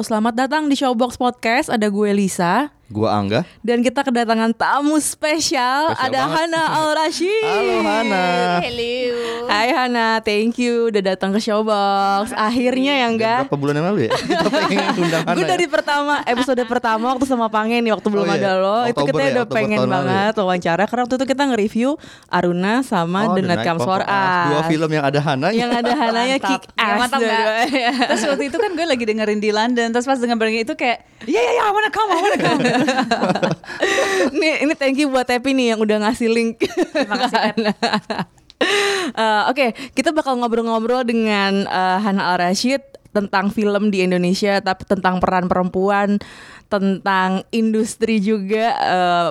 Selamat datang di Showbox Podcast. Ada gue Lisa Gua Angga. dan kita kedatangan tamu spesial. Spesial ada banget. Hana Al Rashid. Halo Hana. Hello. Hai Hana, thank you udah datang ke Showbox. Akhirnya ya enggak. Berapa bulan yang lalu ya? Kita pengen undang Hana. Gue ya? dari pertama episode pertama waktu sama Pangen nih waktu belum iya. ada lo itu Oktober kita ya, udah Oktober pengen lalu banget wawancara karena waktu itu kita nge-review Aruna sama Oh, The Night Comes For Us. Dua film yang ada Hana. yang ada Hananya Mantap. kick Ya, ass mantap. Terus waktu itu kan gue lagi dengerin di London Terus pas denger bareng itu kayak Iya iya iya I wanna come I wanna come Nih, ini thank you buat Tepi nih yang udah ngasih link. Terima kasih. Eh, Oke, kita bakal ngobrol-ngobrol dengan eh, Hana Al Rashid tentang film di Indonesia, tapi tentang peran perempuan, tentang industri juga. Eh,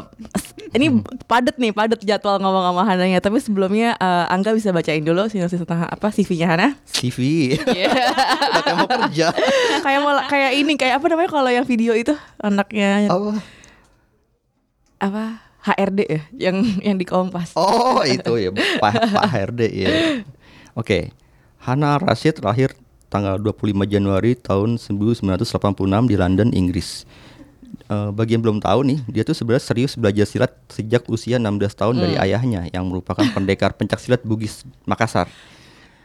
ini padet nih, padet jadwal ngomong sama Hananya. Tapi sebelumnya eh, Angga bisa bacain dulu sinopsis tentang apa CV-nya Hana? CV. Udah kayak mau kerja. kayak mau kayak ini, kayak apa namanya kalau yang video itu anaknya Apa? apa? HRD ya, yang yang di Kompas. Oh itu ya Pak Pak HRD ya. Oke. Hana Rashid lahir tanggal 25 Januari tahun 1986 di London, Inggris. Eh, bagi yang belum tahu nih, dia tuh sebenarnya serius belajar silat sejak usia 16 tahun dari ayahnya yang merupakan pendekar pencak silat Bugis Makassar.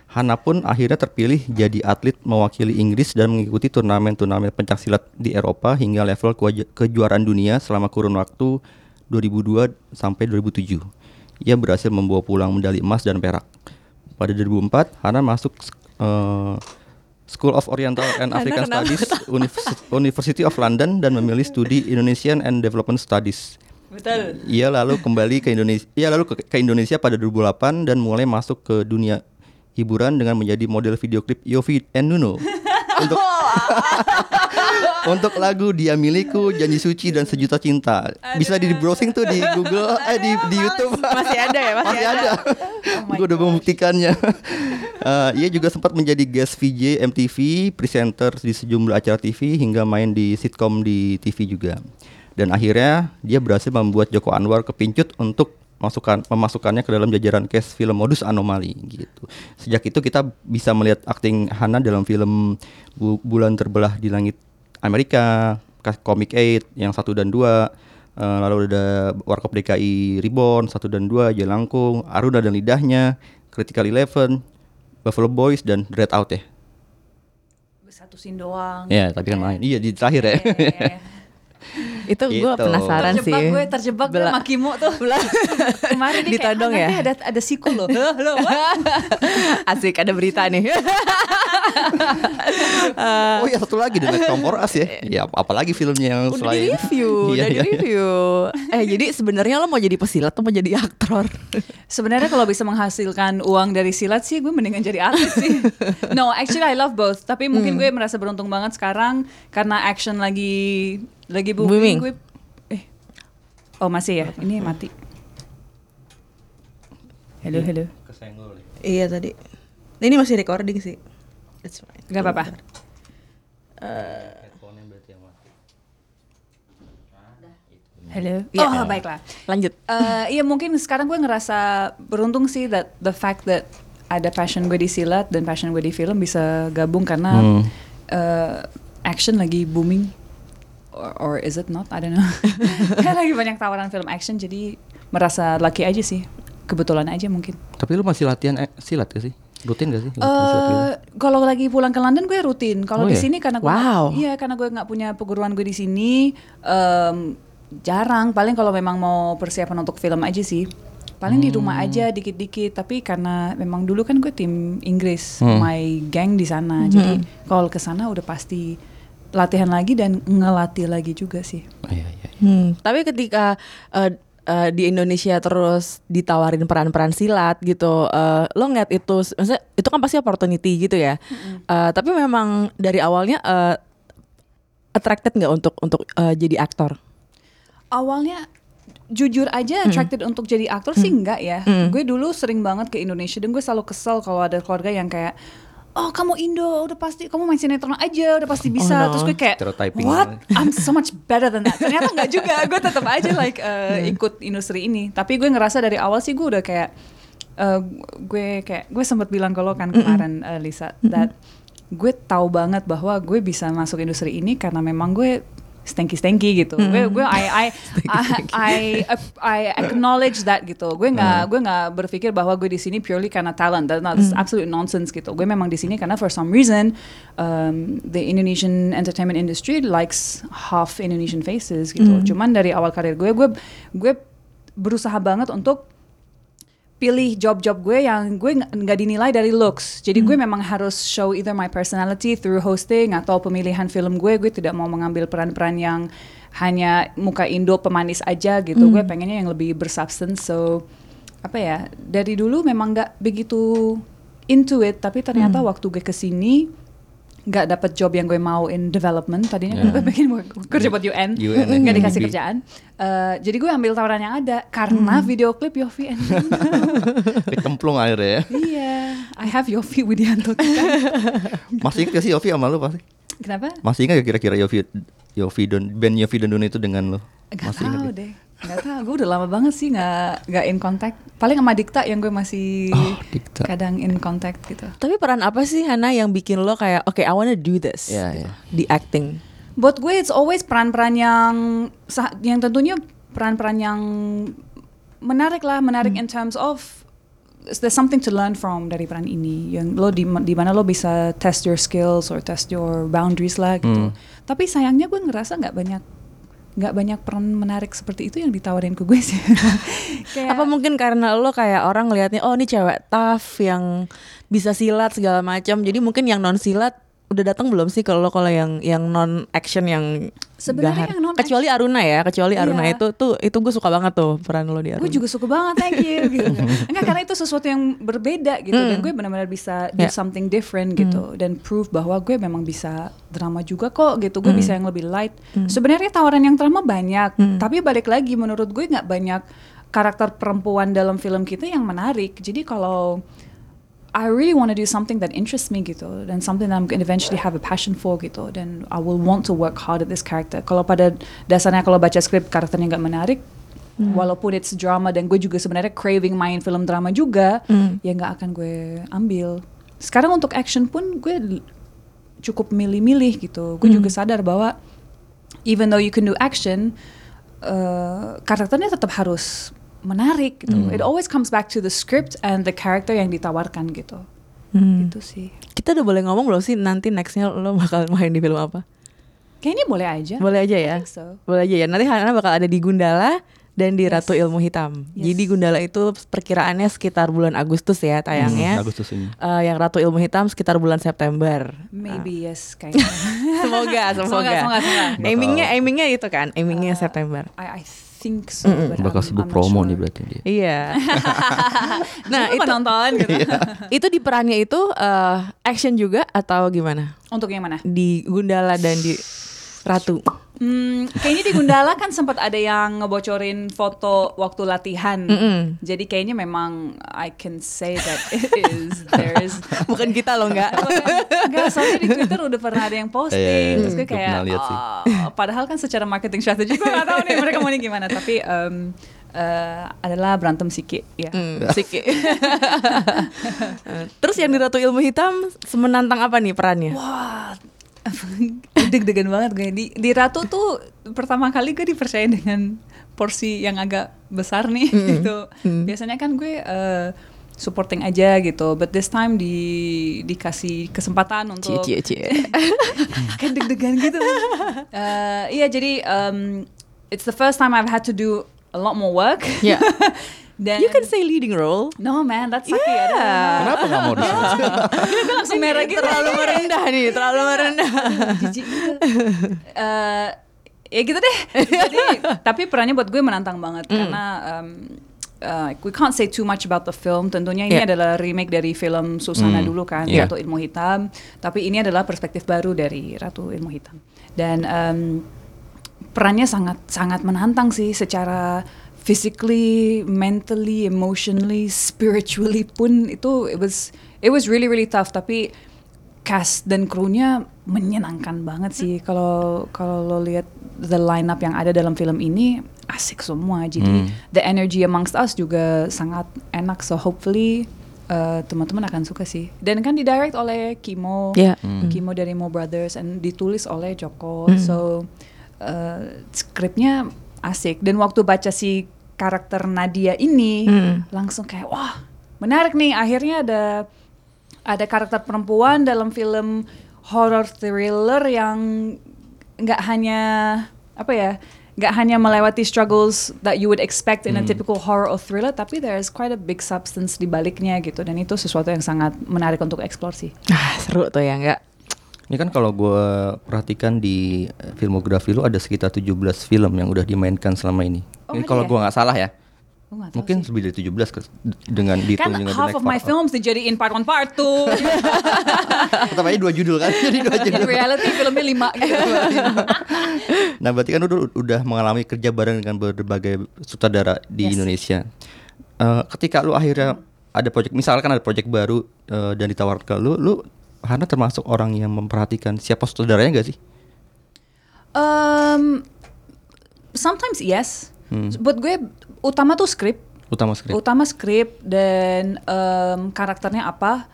Hana pun akhirnya terpilih jadi atlet mewakili Inggris dan mengikuti turnamen-turnamen pencak silat di Eropa hingga level kejuaraan dunia selama kurun waktu 2002 sampai 2007. Ia berhasil membawa pulang medali emas dan perak. Pada 2004, Hana masuk eh, School of Oriental and African Studies Univers- University of London dan memilih studi Indonesian and Development Studies. Betul Ia lalu kembali ke Indonesia. Ia lalu ke, ke Indonesia pada 2008 dan mulai masuk ke dunia hiburan dengan menjadi model video klip Yofi and Nuno untuk untuk lagu Dia Milikku, Janji Suci dan Sejuta Cinta. Bisa di browsing tuh di Google, eh di di YouTube. Masih ada ya, masih ada. Gue udah membuktikannya. Eh, ia juga sempat menjadi guest VJ MTV, presenter di sejumlah acara TV hingga main di sitkom di TV juga. Dan akhirnya dia berhasil membuat Joko Anwar kepincut untuk masukkan memasukkannya ke dalam jajaran cast film Modus Anomali gitu. Sejak itu kita bisa melihat akting Hana dalam film Bu- Bulan Terbelah di Langit Amerika, Ka- Comic 8 yang satu dan dua, eh, lalu ada Warkop DKI Reborn satu dan dua, Jelangkung, Aruna dan Lidahnya, Critical Eleven, Buffalo Boys dan Dread Out ya. Satu scene doang Ya, tadi kan main. Iya di terakhir ya. Itu gue Gitu. penasaran sih. Terjebak gue terjebak gue Bela- sama Kimo tuh Kemarin kayak Ditodong "Ah, ya?" ada, ada sequel loh Hah, loh? Asik ada berita nih. oh ya satu lagi dengan kompor as ya. Ya ap- apalagi filmnya yang udah selain di review, Iya, udah di iya. review. Eh jadi sebenarnya lo mau jadi pesilat atau mau jadi aktor? Sebenarnya kalau bisa menghasilkan uang dari silat sih gue mendingan jadi artis sih. No, actually I love both. Tapi Hmm. mungkin gue merasa beruntung banget sekarang karena action lagi lagi Booming. booming. Gue eh Oh, masih ya? Ini mati. Hello, hello. Kesenggol ya. iya tadi. Ini masih recording sih. It's fine. Gak apa-apa. Headphone-nya berarti yang mati. Hello. Iya. Oh, baiklah. Lanjut. Eh, iya mungkin sekarang gue ngerasa beruntung sih that the fact that ada passion gue di silat dan passion gue di film bisa gabung karena Hmm. eh, action lagi booming or, or is it not I don't know Kayak lagi banyak tawaran film action jadi merasa lucky aja sih kebetulan aja mungkin Tapi lu masih latihan eh, silat gak sih? Rutin gak sih? Eh, kalau lagi pulang ke London gue rutin. Kalau Oh, di ya? sini karena gue Wow. iya karena gue nggak punya perguruan gue di sini em, jarang. Paling kalau memang mau persiapan untuk film aja sih. Paling di rumah Hmm. aja dikit-dikit. Tapi karena memang dulu kan gue tim Inggris, Hmm. my gang di sana. Jadi kalau ke sana udah pasti latihan lagi dan ngelatih lagi juga sih. Oh, iya, iya. Hmm, tapi ketika eh, eh, di Indonesia terus ditawarin peran-peran silat gitu, eh, lo ngeliat itu, maksudnya itu kan pasti opportunity gitu ya. Eh, tapi memang dari awalnya eh, attracted nggak untuk untuk eh, jadi aktor? awalnya jujur aja attracted untuk jadi aktor sih enggak ya. Gue dulu sering banget ke Indonesia dan gue selalu kesel kalau ada keluarga yang kayak Oh kamu Indo udah pasti kamu main sinetron aja udah pasti bisa. no. terus gue kayak what? I'm so much better than that. Ternyata nggak juga gue tetap aja like uh, ikut industri ini. Tapi gue ngerasa dari awal sih gue udah kayak uh, gue kayak gue sempat bilang ke lo kan kemarin uh, Lisa that gue tahu banget bahwa gue bisa masuk industri ini karena memang gue stanky stanky gitu. Gue gue I I, I I I acknowledge that gitu. Gue nggak gue nggak berpikir bahwa gue di sini purely karena talent. That's not that's absolute nonsense gitu. Gue memang di sini karena for some reason um, the Indonesian entertainment industry likes half Indonesian faces gitu. Cuman dari awal karir gue gue gue berusaha banget untuk pilih job-job gue yang gue nggak dinilai dari looks. Jadi gue memang harus show either my personality through hosting atau pemilihan film gue. Gue tidak mau mengambil peran-peran yang hanya muka Indo pemanis aja gitu. Gue pengennya yang lebih bersubstance. So apa ya? Dari dulu memang nggak begitu into it, tapi ternyata waktu gue ke sini nggak dapat job yang gue mau in development tadinya Yeah. gue pengen mau kerja buat UN, nggak dikasih kerjaan Eh, jadi gue ambil tawaran yang ada karena video klip Yofi and Kecemplung akhirnya ya. Iya, I have Yofi Widianto. Masih ingat gak sih Yofi sama lu pasti? Kenapa? Masih ingat gak kira-kira Yofi Yofi Don band Yofi Don Dono itu dengan lo? Gak Masih ingat ya? deh. Gak tahu, gue udah lama banget sih nggak nggak in contact. Paling sama Dikta yang gue masih Oh, Dikta. kadang in contact gitu. Tapi peran apa sih Hana yang bikin lo kayak oke I wanna do this Iya, gitu, iya. di acting? Buat gue it's always peran-peran yang yang tentunya peran-peran yang menarik lah, menarik in terms of there's something to learn from dari peran ini. Yang lo di di mana lo bisa test your skills or test your boundaries lah gitu. Hmm. Tapi sayangnya gue ngerasa nggak banyak nggak banyak peran menarik seperti itu yang ditawarin ke gue sih. Kayak- Apa mungkin karena lo kayak orang ngelihatnya oh ini cewek tough yang bisa silat segala macam. Jadi mungkin yang non silat udah datang belum sih kalau kalau yang yang non action yang Sebenarnya yang non kecuali Aruna ya, kecuali Aruna Iya. itu tuh itu gue suka banget tuh peran lo di Aruna. gue juga suka banget thank you gitu. Enggak karena itu sesuatu yang berbeda gitu dan gue benar-benar bisa do Ya. something different gitu dan prove bahwa gue memang bisa drama juga kok gitu. Gue bisa yang lebih light. Sebenarnya tawaran yang drama banyak tapi balik lagi menurut gue nggak banyak karakter perempuan dalam film kita yang menarik. Jadi kalau I really want to do something that interests me gitu dan something that I'm going to eventually have a passion for gitu dan I will want to work hard at this character. Kalau pada dasarnya kalau baca skrip karakternya nggak menarik, walaupun it's drama dan gue juga sebenarnya craving main film drama juga, ya nggak akan gue ambil. Sekarang untuk action pun gue cukup milih-milih gitu. Gue juga sadar bahwa even though you can do action, eh, karakternya tetap harus menarik gitu. It always comes back to the script and the character yang ditawarkan gitu. Hmm. Itu sih. Kita udah boleh ngomong belum sih nanti nextnya lo bakal main di film apa? Kayaknya boleh aja. Boleh aja ya. I think so. Boleh aja ya. Nanti Hana bakal ada di Gundala dan di Yes. Ratu Ilmu Hitam. Yes. Jadi Gundala itu perkiraannya sekitar bulan Agustus ya tayangnya. Hmm, Agustus ini. Eh, yang Ratu Ilmu Hitam sekitar bulan September. Maybe yes kayaknya. semoga, semoga. Semoga, semoga, semoga. Aimingnya, aimingnya itu kan, aimingnya Uh, September. I, I think so. Bakal sibuk I'm not promo sure. nih berarti dia. Iya. nah itu nonton gitu. itu di perannya itu eh, action juga atau gimana? Untuk yang mana? Di Gundala dan di Ratu. Hmm, kayaknya di Gundala kan sempat ada yang ngebocorin foto waktu latihan. Mm-mm. Jadi kayaknya memang I can say that it is there is Bukan kita loh nggak. Enggak, soalnya di Twitter udah pernah ada yang posting Iya, iya, iya. Terus gue kayak pernah lihat sih. "Oh," Padahal kan secara marketing strategi gue gak tahu nih mereka mau gimana Tapi em, eh, adalah berantem sikit ya. Hmm, Siki. Terus yang di Ratu Ilmu Hitam semenantang apa nih perannya? Wah Deg-degan banget gue di, di Ratu tuh pertama kali gue dipercaya dengan porsi yang agak besar nih gitu Biasanya kan gue eh, supporting aja gitu But this time di, dikasih kesempatan Cie untuk cie cie. kayak deg-degan gitu. Eh, iya jadi um, it's the first time I've had to do a lot more work. Ya. Dan You can say leading role. no man, that's sucky. Yeah. Kenapa nggak mau disebut? Gue langsung merah gitu. Terlalu merendah nih, terlalu merendah. Jijik gitu. Eh, ya gitu deh. Jadi tapi perannya buat gue menantang banget karena um, uh, we can't say too much about the film. Tentunya ini Yeah. adalah remake dari film Susana Hmm, dulu kan, yeah. Ratu Ilmu Hitam. Tapi ini adalah perspektif baru dari Ratu Ilmu Hitam. Dan um, perannya sangat sangat menantang sih secara physically, mentally, emotionally, spiritually pun itu it was it was really really tough. Tapi cast dan krunya menyenangkan banget sih kalau kalau lo lihat the lineup yang ada dalam film ini asik semua jadi Hmm. the energy amongst us juga sangat enak so hopefully uh, teman-teman akan suka sih dan kan didirect oleh Kimo Ya. Hmm. Kimo dari Mo Brothers and ditulis oleh Joko Hmm. so uh, skripnya asik dan waktu baca si karakter Nadia ini Hmm. langsung kayak wah menarik nih akhirnya ada ada karakter perempuan dalam film horror thriller yang nggak hanya apa ya nggak hanya melewati struggles that you would expect in a typical horror or thriller tapi there is quite a big substance di baliknya gitu dan itu sesuatu yang sangat menarik untuk eksplor sih Ah, seru tuh ya enggak? Ini kan kalau gue perhatikan di eh, filmografi lu ada sekitar 17 film yang udah dimainkan selama ini. Oh, ini kalau ya? gua nggak salah ya. Tahu Mungkin sih. lebih dari 17 ke- dengan dihitung kan dengan half of my Part. films dijadiin part one part two Tetap aja dua judul kan. Jadi dua in judul. reality filmnya lima gitu Nah, berarti kan udah udah mengalami kerja bareng dengan berbagai sutradara di Yes. Indonesia. Eh, ketika lu akhirnya ada project, misalkan ada project baru eh, dan ditawarkan ke lu, lu Hana termasuk orang yang memperhatikan siapa sutradaranya gak sih? Um, sometimes yes. Hmm. Buat gue utama tuh skrip, Utama skrip. utama skrip dan em, karakternya apa.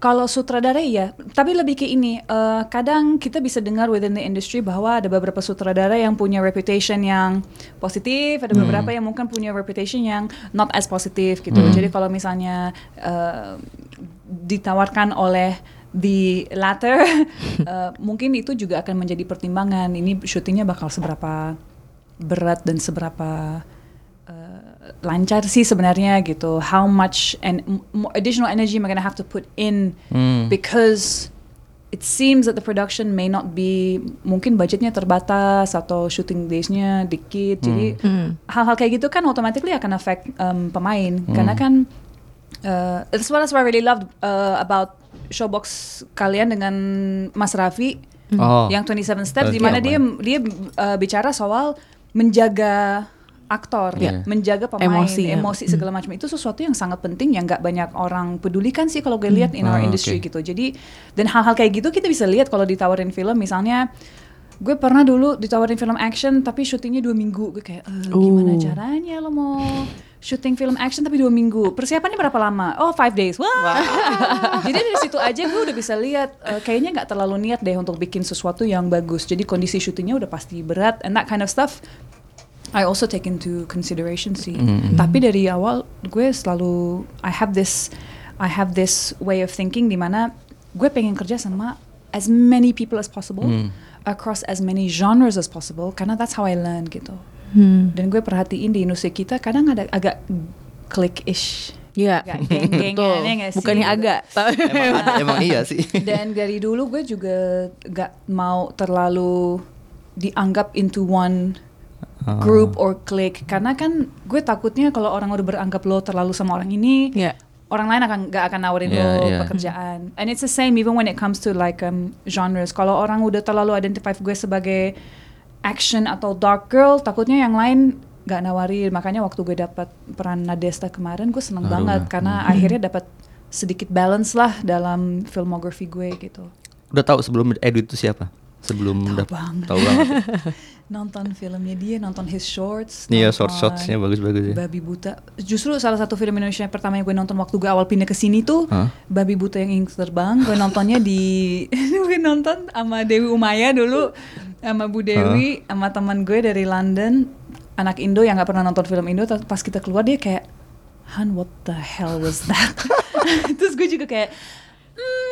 Kalau sutradara ya, tapi lebih ke ini. eh, kadang kita bisa dengar within the industry bahwa ada beberapa sutradara yang punya reputation yang positif, ada beberapa yang mungkin punya reputation yang not as positif gitu. Jadi kalau misalnya eh, ditawarkan oleh the latter, eh, mungkin itu juga akan menjadi pertimbangan. Ini syutingnya bakal seberapa berat dan seberapa eh, lancar sih sebenarnya gitu. How much and additional energy am I gonna have to put in Hmm. because it seems that the production may not be mungkin budgetnya terbatas atau shooting days-nya dikit. Jadi Hmm. hal-hal kayak gitu kan automatically akan affect um, pemain karena kan uh, that's what I really loved uh, about showbox kalian dengan Mas Raffi Oh. yang 27 Steps di mana dia dia uh, bicara soal menjaga aktor, Iya. menjaga pemain, Emosi, ya. emosi segala macam itu sesuatu yang sangat penting yang nggak banyak orang pedulikan sih kalau gue lihat in our Ah, industry oke. gitu. Jadi dan hal-hal kayak gitu kita bisa lihat kalau ditawarin film misalnya gue pernah dulu ditawarin film action tapi syutingnya dua minggu gue kayak "Eh, gimana Uh. caranya lo mau syuting film action tapi dua minggu. Persiapannya berapa lama? Oh five days. Wah. Jadi dari situ aja gue udah bisa lihat eh, kayaknya nggak terlalu niat deh untuk bikin sesuatu yang bagus. Jadi kondisi syutingnya udah pasti berat and that kind of stuff I also take into consideration sih. Mm. tapi dari awal gue selalu I have this I have this way of thinking di mana gue pengen kerja sama as many people as possible Hmm. across as many genres as possible karena that's how I learn gitu Hmm. dan gue perhatiin di industri kita kadang ada agak click-ish Iya. agak geng-gengan Betul. ya nggak sih? Bukannya agak. tapi- emang, ada- emang iya sih. dan dari dulu gue juga gak mau terlalu dianggap into one Ah. group or clique karena kan gue takutnya kalau orang udah beranggap lo terlalu sama orang ini Iya. orang lain akan gak akan nawarin Yeah, lo yeah. pekerjaan and it's the same even when it comes to like um, genres kalau orang udah terlalu identify gue sebagai action atau dark girl takutnya yang lain gak nawarin makanya waktu gue dapat peran Nadesta kemarin gue seneng Baru banget ya. karena Hmm. akhirnya dapat sedikit balance lah dalam filmography gue gitu Udah tahu sebelum edit itu siapa? Sebelum Tahu dap- banget. Tahu banget. nonton filmnya dia nonton his shorts Iya, nonton short shotsnya bagus-bagus ya. Babi Buta justru salah satu film Indonesia pertama yang gue nonton waktu gue awal pindah ke sini tuh Hah? Babi Buta yang ingin terbang gue nontonnya di gue nonton sama Dewi Umaya dulu sama Bu Dewi sama teman gue dari London anak Indo yang nggak pernah nonton film Indo pas kita keluar dia kayak Han what the hell was that terus gue juga kayak "Hmm,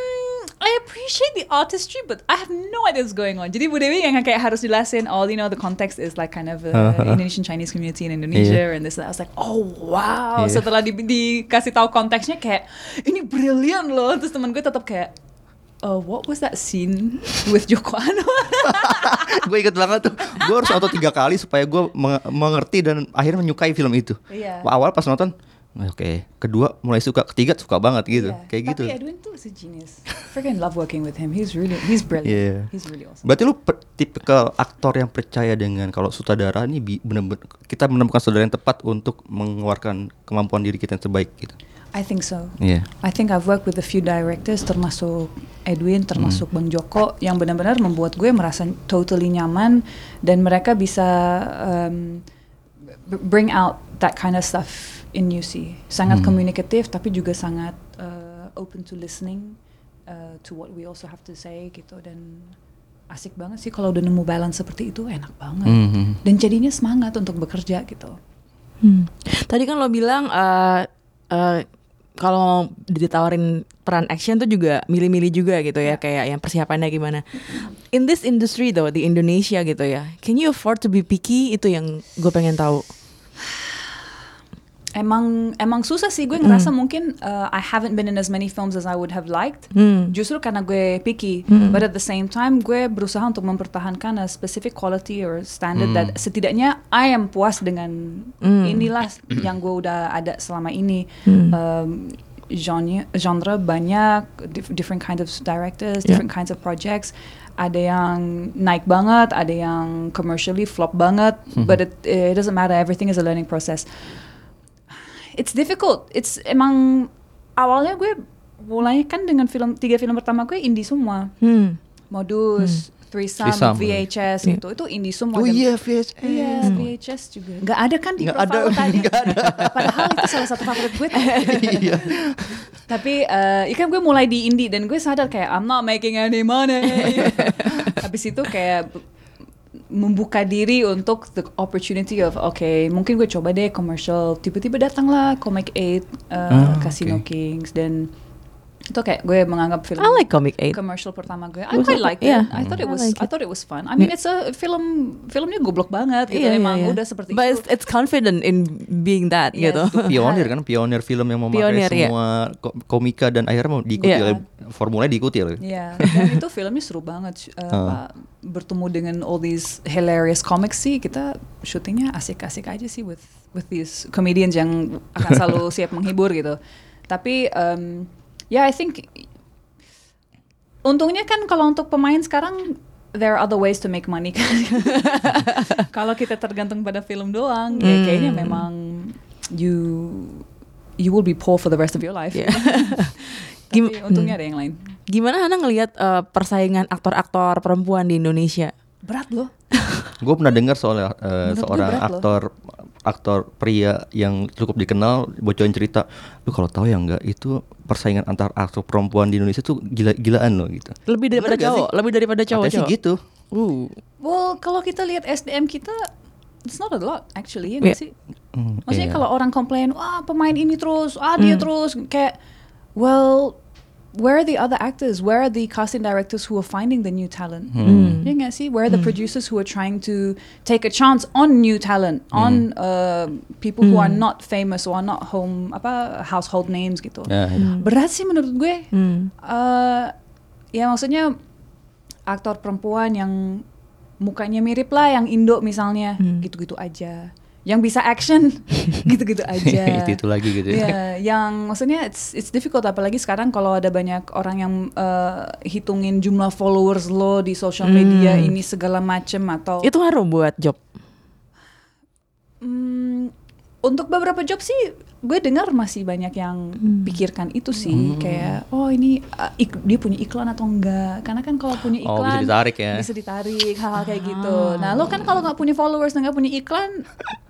I appreciate the artistry but I have no idea what's going on jadi Bu Dewi yang kayak harus jelasin all you know the context is like kind of uh, Uh-huh. Indonesian Chinese community in Indonesia and this and that. I was like oh wow Iya. setelah di, dikasih tahu konteksnya kayak ini brilian loh terus teman gue tetap kayak uh, what was that scene with Joko Anwar? gue inget banget tuh. Gue harus nonton tiga kali supaya gue menge- mengerti dan akhirnya menyukai film itu. Wah, Awal pas nonton, oke. Kedua mulai suka, ketiga suka banget gitu. Yeah. Kayak gitu. Tapi Edwin tuh is a genius. Freaking love working with him. He's really, he's brilliant. Iya. He's really awesome. Berarti lu per- tipikal aktor yang percaya dengan kalau sutradara ini bener-bener kita menemukan sutradara yang tepat untuk mengeluarkan kemampuan diri kita yang terbaik gitu. I think so. Iya. I think I've worked with a few directors termasuk Edwin, termasuk Bang Joko yang benar-benar membuat gue merasa totally nyaman dan mereka bisa um, bring out that kind of stuff in you sih. Sangat Hmm. komunikatif tapi juga sangat uh, open to listening uh, to what we also have to say gitu dan asik banget sih kalau udah nemu balance seperti itu enak banget Mhm. dan jadinya semangat untuk bekerja gitu. Hmm. Tadi kan lo bilang eh eh, kalau ditawarin peran action tuh juga milih-milih juga gitu ya, kayak yang persiapannya gimana. In this industry though di Indonesia gitu ya, can you afford to be picky? Itu yang gue pengen tahu. Emang emang susah sih gue ngerasa mungkin uh, I haven't been in as many films as I would have liked. Hmm. Justru karena gue picky, Hmm. but at the same time gue berusaha untuk mempertahankan a specific quality or standard that setidaknya I am puas dengan Hmm. inilah yang gue udah ada selama ini. Hmm. Um, genre genre banyak dif- different kinds of directors, Yeah. different kinds of projects. Ada yang naik banget, ada yang commercially flop banget, but it, it doesn't matter. Everything is a learning process it's difficult. It's emang awalnya gue mulai kan dengan film tiga film pertama gue indie semua. Hmm. Modus, Threesome, Threesome. VHS Iya. gitu. Itu indie semua. Oh iya VHS. Iya, VHS juga. Nggak ada kan di profile ada, tadi. nggak ada. Padahal itu salah satu favorit gue. tuh. Iya. Tapi eh ya kan gue mulai di indie dan gue sadar kayak I'm not making any money. Habis itu kayak membuka diri untuk the opportunity of oke mungkin gue coba deh commercial tiba-tiba datanglah Comic 8 uh, Ah, Casino oke. Kings dan itu kayak gue menganggap film I like Comic 8. commercial pertama gue I Was quite it- like yeah. it I thought it I was like I it. thought it was fun I mean Yeah. it's a film filmnya goblok banget gitu Iya, iya, emang iya. udah seperti But itu it's, it's confident in being that Yes. gitu. Itu pionir kan, pionir film yang memakai Pionir, semua ko- komika dan akhirnya mau diikuti Iya. oleh formulanya diikuti oleh. Iya, dan itu filmnya seru banget. Uh, apa, bertemu dengan all these hilarious comics sih, kita syutingnya asik-asik aja sih with with these comedians yang akan selalu siap menghibur gitu. Tapi um, ya I think untungnya kan kalau untuk pemain sekarang there are other ways to make money kan. kalau kita tergantung pada film doang, ya Hmm. kayaknya memang you you will be poor for the rest of your life. Iya. Tapi Gim- untungnya hmm. ada yang lain. Gimana Hana ngelihat eh, persaingan aktor-aktor perempuan di Indonesia? Berat loh. Gue pernah dengar soal Menurut gue seorang loh. Aktor pria yang cukup dikenal bocorin cerita, lu kalau tahu ya enggak itu persaingan antar aktor perempuan di Indonesia tuh gila-gilaan loh gitu. Lebih daripada Bener cowok, sih? lebih daripada cowok. Katanya sih cowok. gitu. Uh. Well, kalau kita lihat SDM kita, it's not a lot actually, ya Iya. sih? Hmm, Maksudnya iya. kalau orang komplain, wah pemain ini terus, ah dia Hmm. terus, kayak, well, where are the other actors? Where are the casting directors who are finding the new talent? Hmm. Ya nggak sih? Where are the producers who are trying to take a chance on new talent, on uh, people who are Hmm. not famous or are not home apa household names gitu? Ya, ya. Berat sih menurut gue. Hmm. eh ya maksudnya aktor perempuan yang mukanya mirip lah yang Indo misalnya Hmm. gitu-gitu aja yang bisa action gitu-gitu aja itu itu lagi gitu ya. Iya, yang maksudnya it's it's difficult apalagi sekarang kalau ada banyak orang yang eh, hitungin jumlah followers lo di social media Hmm. ini segala macem atau Itu ngaruh buat job. Hmm, untuk beberapa job sih gue dengar masih banyak yang Hmm. pikirkan itu sih kayak oh ini uh, ik- dia punya iklan atau enggak karena kan kalau punya Oh, iklan bisa ditarik ya. bisa ditarik hal-hal kayak gitu nah lo kan kalau nggak punya followers dan nggak punya iklan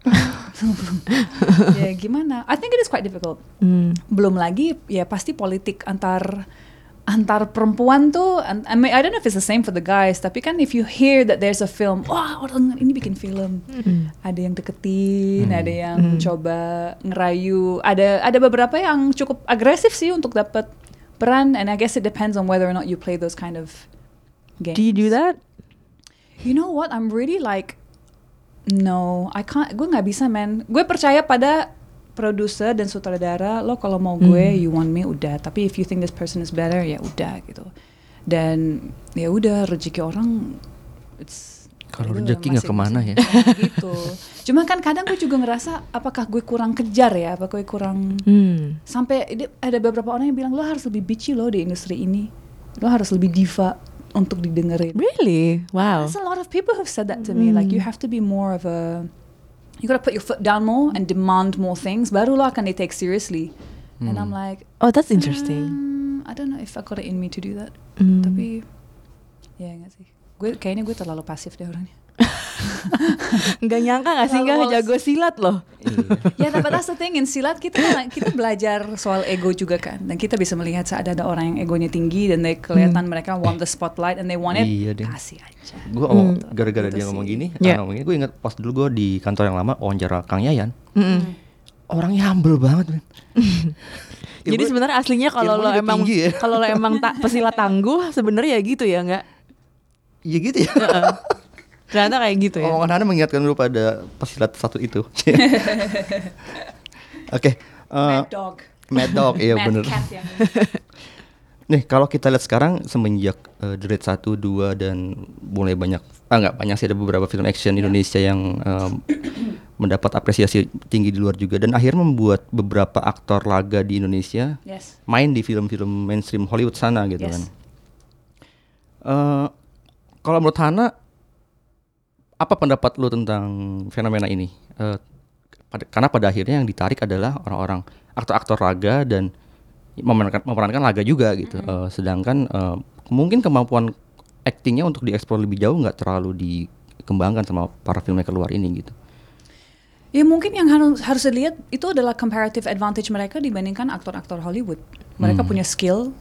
ya gimana I think it is quite difficult Hmm. belum lagi ya pasti politik antar antar perempuan tuh I, mean, I don't know if it's the same for the guys tapi kan if you hear that there's a film wah orang ini bikin film Hmm. ada yang deketin Hmm. ada yang Hmm. coba ngerayu ada ada beberapa yang cukup agresif sih untuk dapat peran and I guess it depends on whether or not you play those kind of games Do you do that? You know what? I'm really like, no, I can't. Gue nggak bisa, man. Gue percaya pada produser dan sutradara. Lo kalau mau gue, Hmm. you want me, udah. Tapi if you think this person is better, ya udah gitu. dan ya udah rezeki orang it's Kalau itu rezeki nggak ke mana ya? gitu cuma kan kadang gue juga ngerasa apakah gue kurang kejar ya apakah gue kurang Hmm. sampai ada beberapa orang yang bilang lo harus lebih bitchy loh di industri ini lo harus lebih diva untuk didengerin Really? Wow. There's a lot of people who've said that to me. Like you have to be more of a, you gotta put your foot down more and demand more things. Baru lo akan di take seriously. And I'm like, Oh, that's interesting. "Hmm, I don't know if I got it in me to do that. Hmm. Tapi, ya nggak sih. Gue kayaknya gue terlalu pasif deh orangnya. Nggak nyangka gak sih nggak jago silat loh. ya tapi that's the thing in silat kita kita belajar soal ego juga kan dan kita bisa melihat saat ada orang yang egonya tinggi dan they kelihatan mereka want the spotlight and they want it Iya, deh. kasih aja Gue ngomong gara-gara dia ngomong sih. gini, Iya. yeah. ngomong gini, gue inget pas dulu gue di kantor yang lama wawancara Kang Yayan, Mm-mm. orangnya humble banget. men. Ya, Jadi gue- sebenarnya aslinya kalau lo emang ya. kalau lo emang tak pesilat tangguh sebenarnya ya gitu ya nggak? Iya gitu ya. Ternyata kayak gitu ya. Omongan Hana mengingatkan dulu pada pesilat satu itu. Oke. eh, mad dog Mad Dog, iya mad bener. cat yang Nih kalau kita lihat sekarang semenjak uh, The Raid 1, 2 dan mulai banyak ah nggak banyak sih ada beberapa film action Indonesia yang um, mendapat apresiasi tinggi di luar juga dan akhirnya membuat beberapa aktor laga di Indonesia yes main di film-film mainstream Hollywood sana gitu Yes. kan. Eh, kalau menurut Hana apa pendapat lu tentang fenomena ini? Eh, pada- karena pada akhirnya yang ditarik adalah orang-orang aktor-aktor laga dan memerankan, memerankan laga juga gitu. Eh, sedangkan eh, mungkin kemampuan aktingnya untuk dieksplor lebih jauh nggak terlalu dikembangkan sama para filmmaker luar ini gitu. Ya mungkin yang harus harus dilihat itu adalah comparative advantage mereka dibandingkan aktor-aktor Hollywood. Mereka punya skill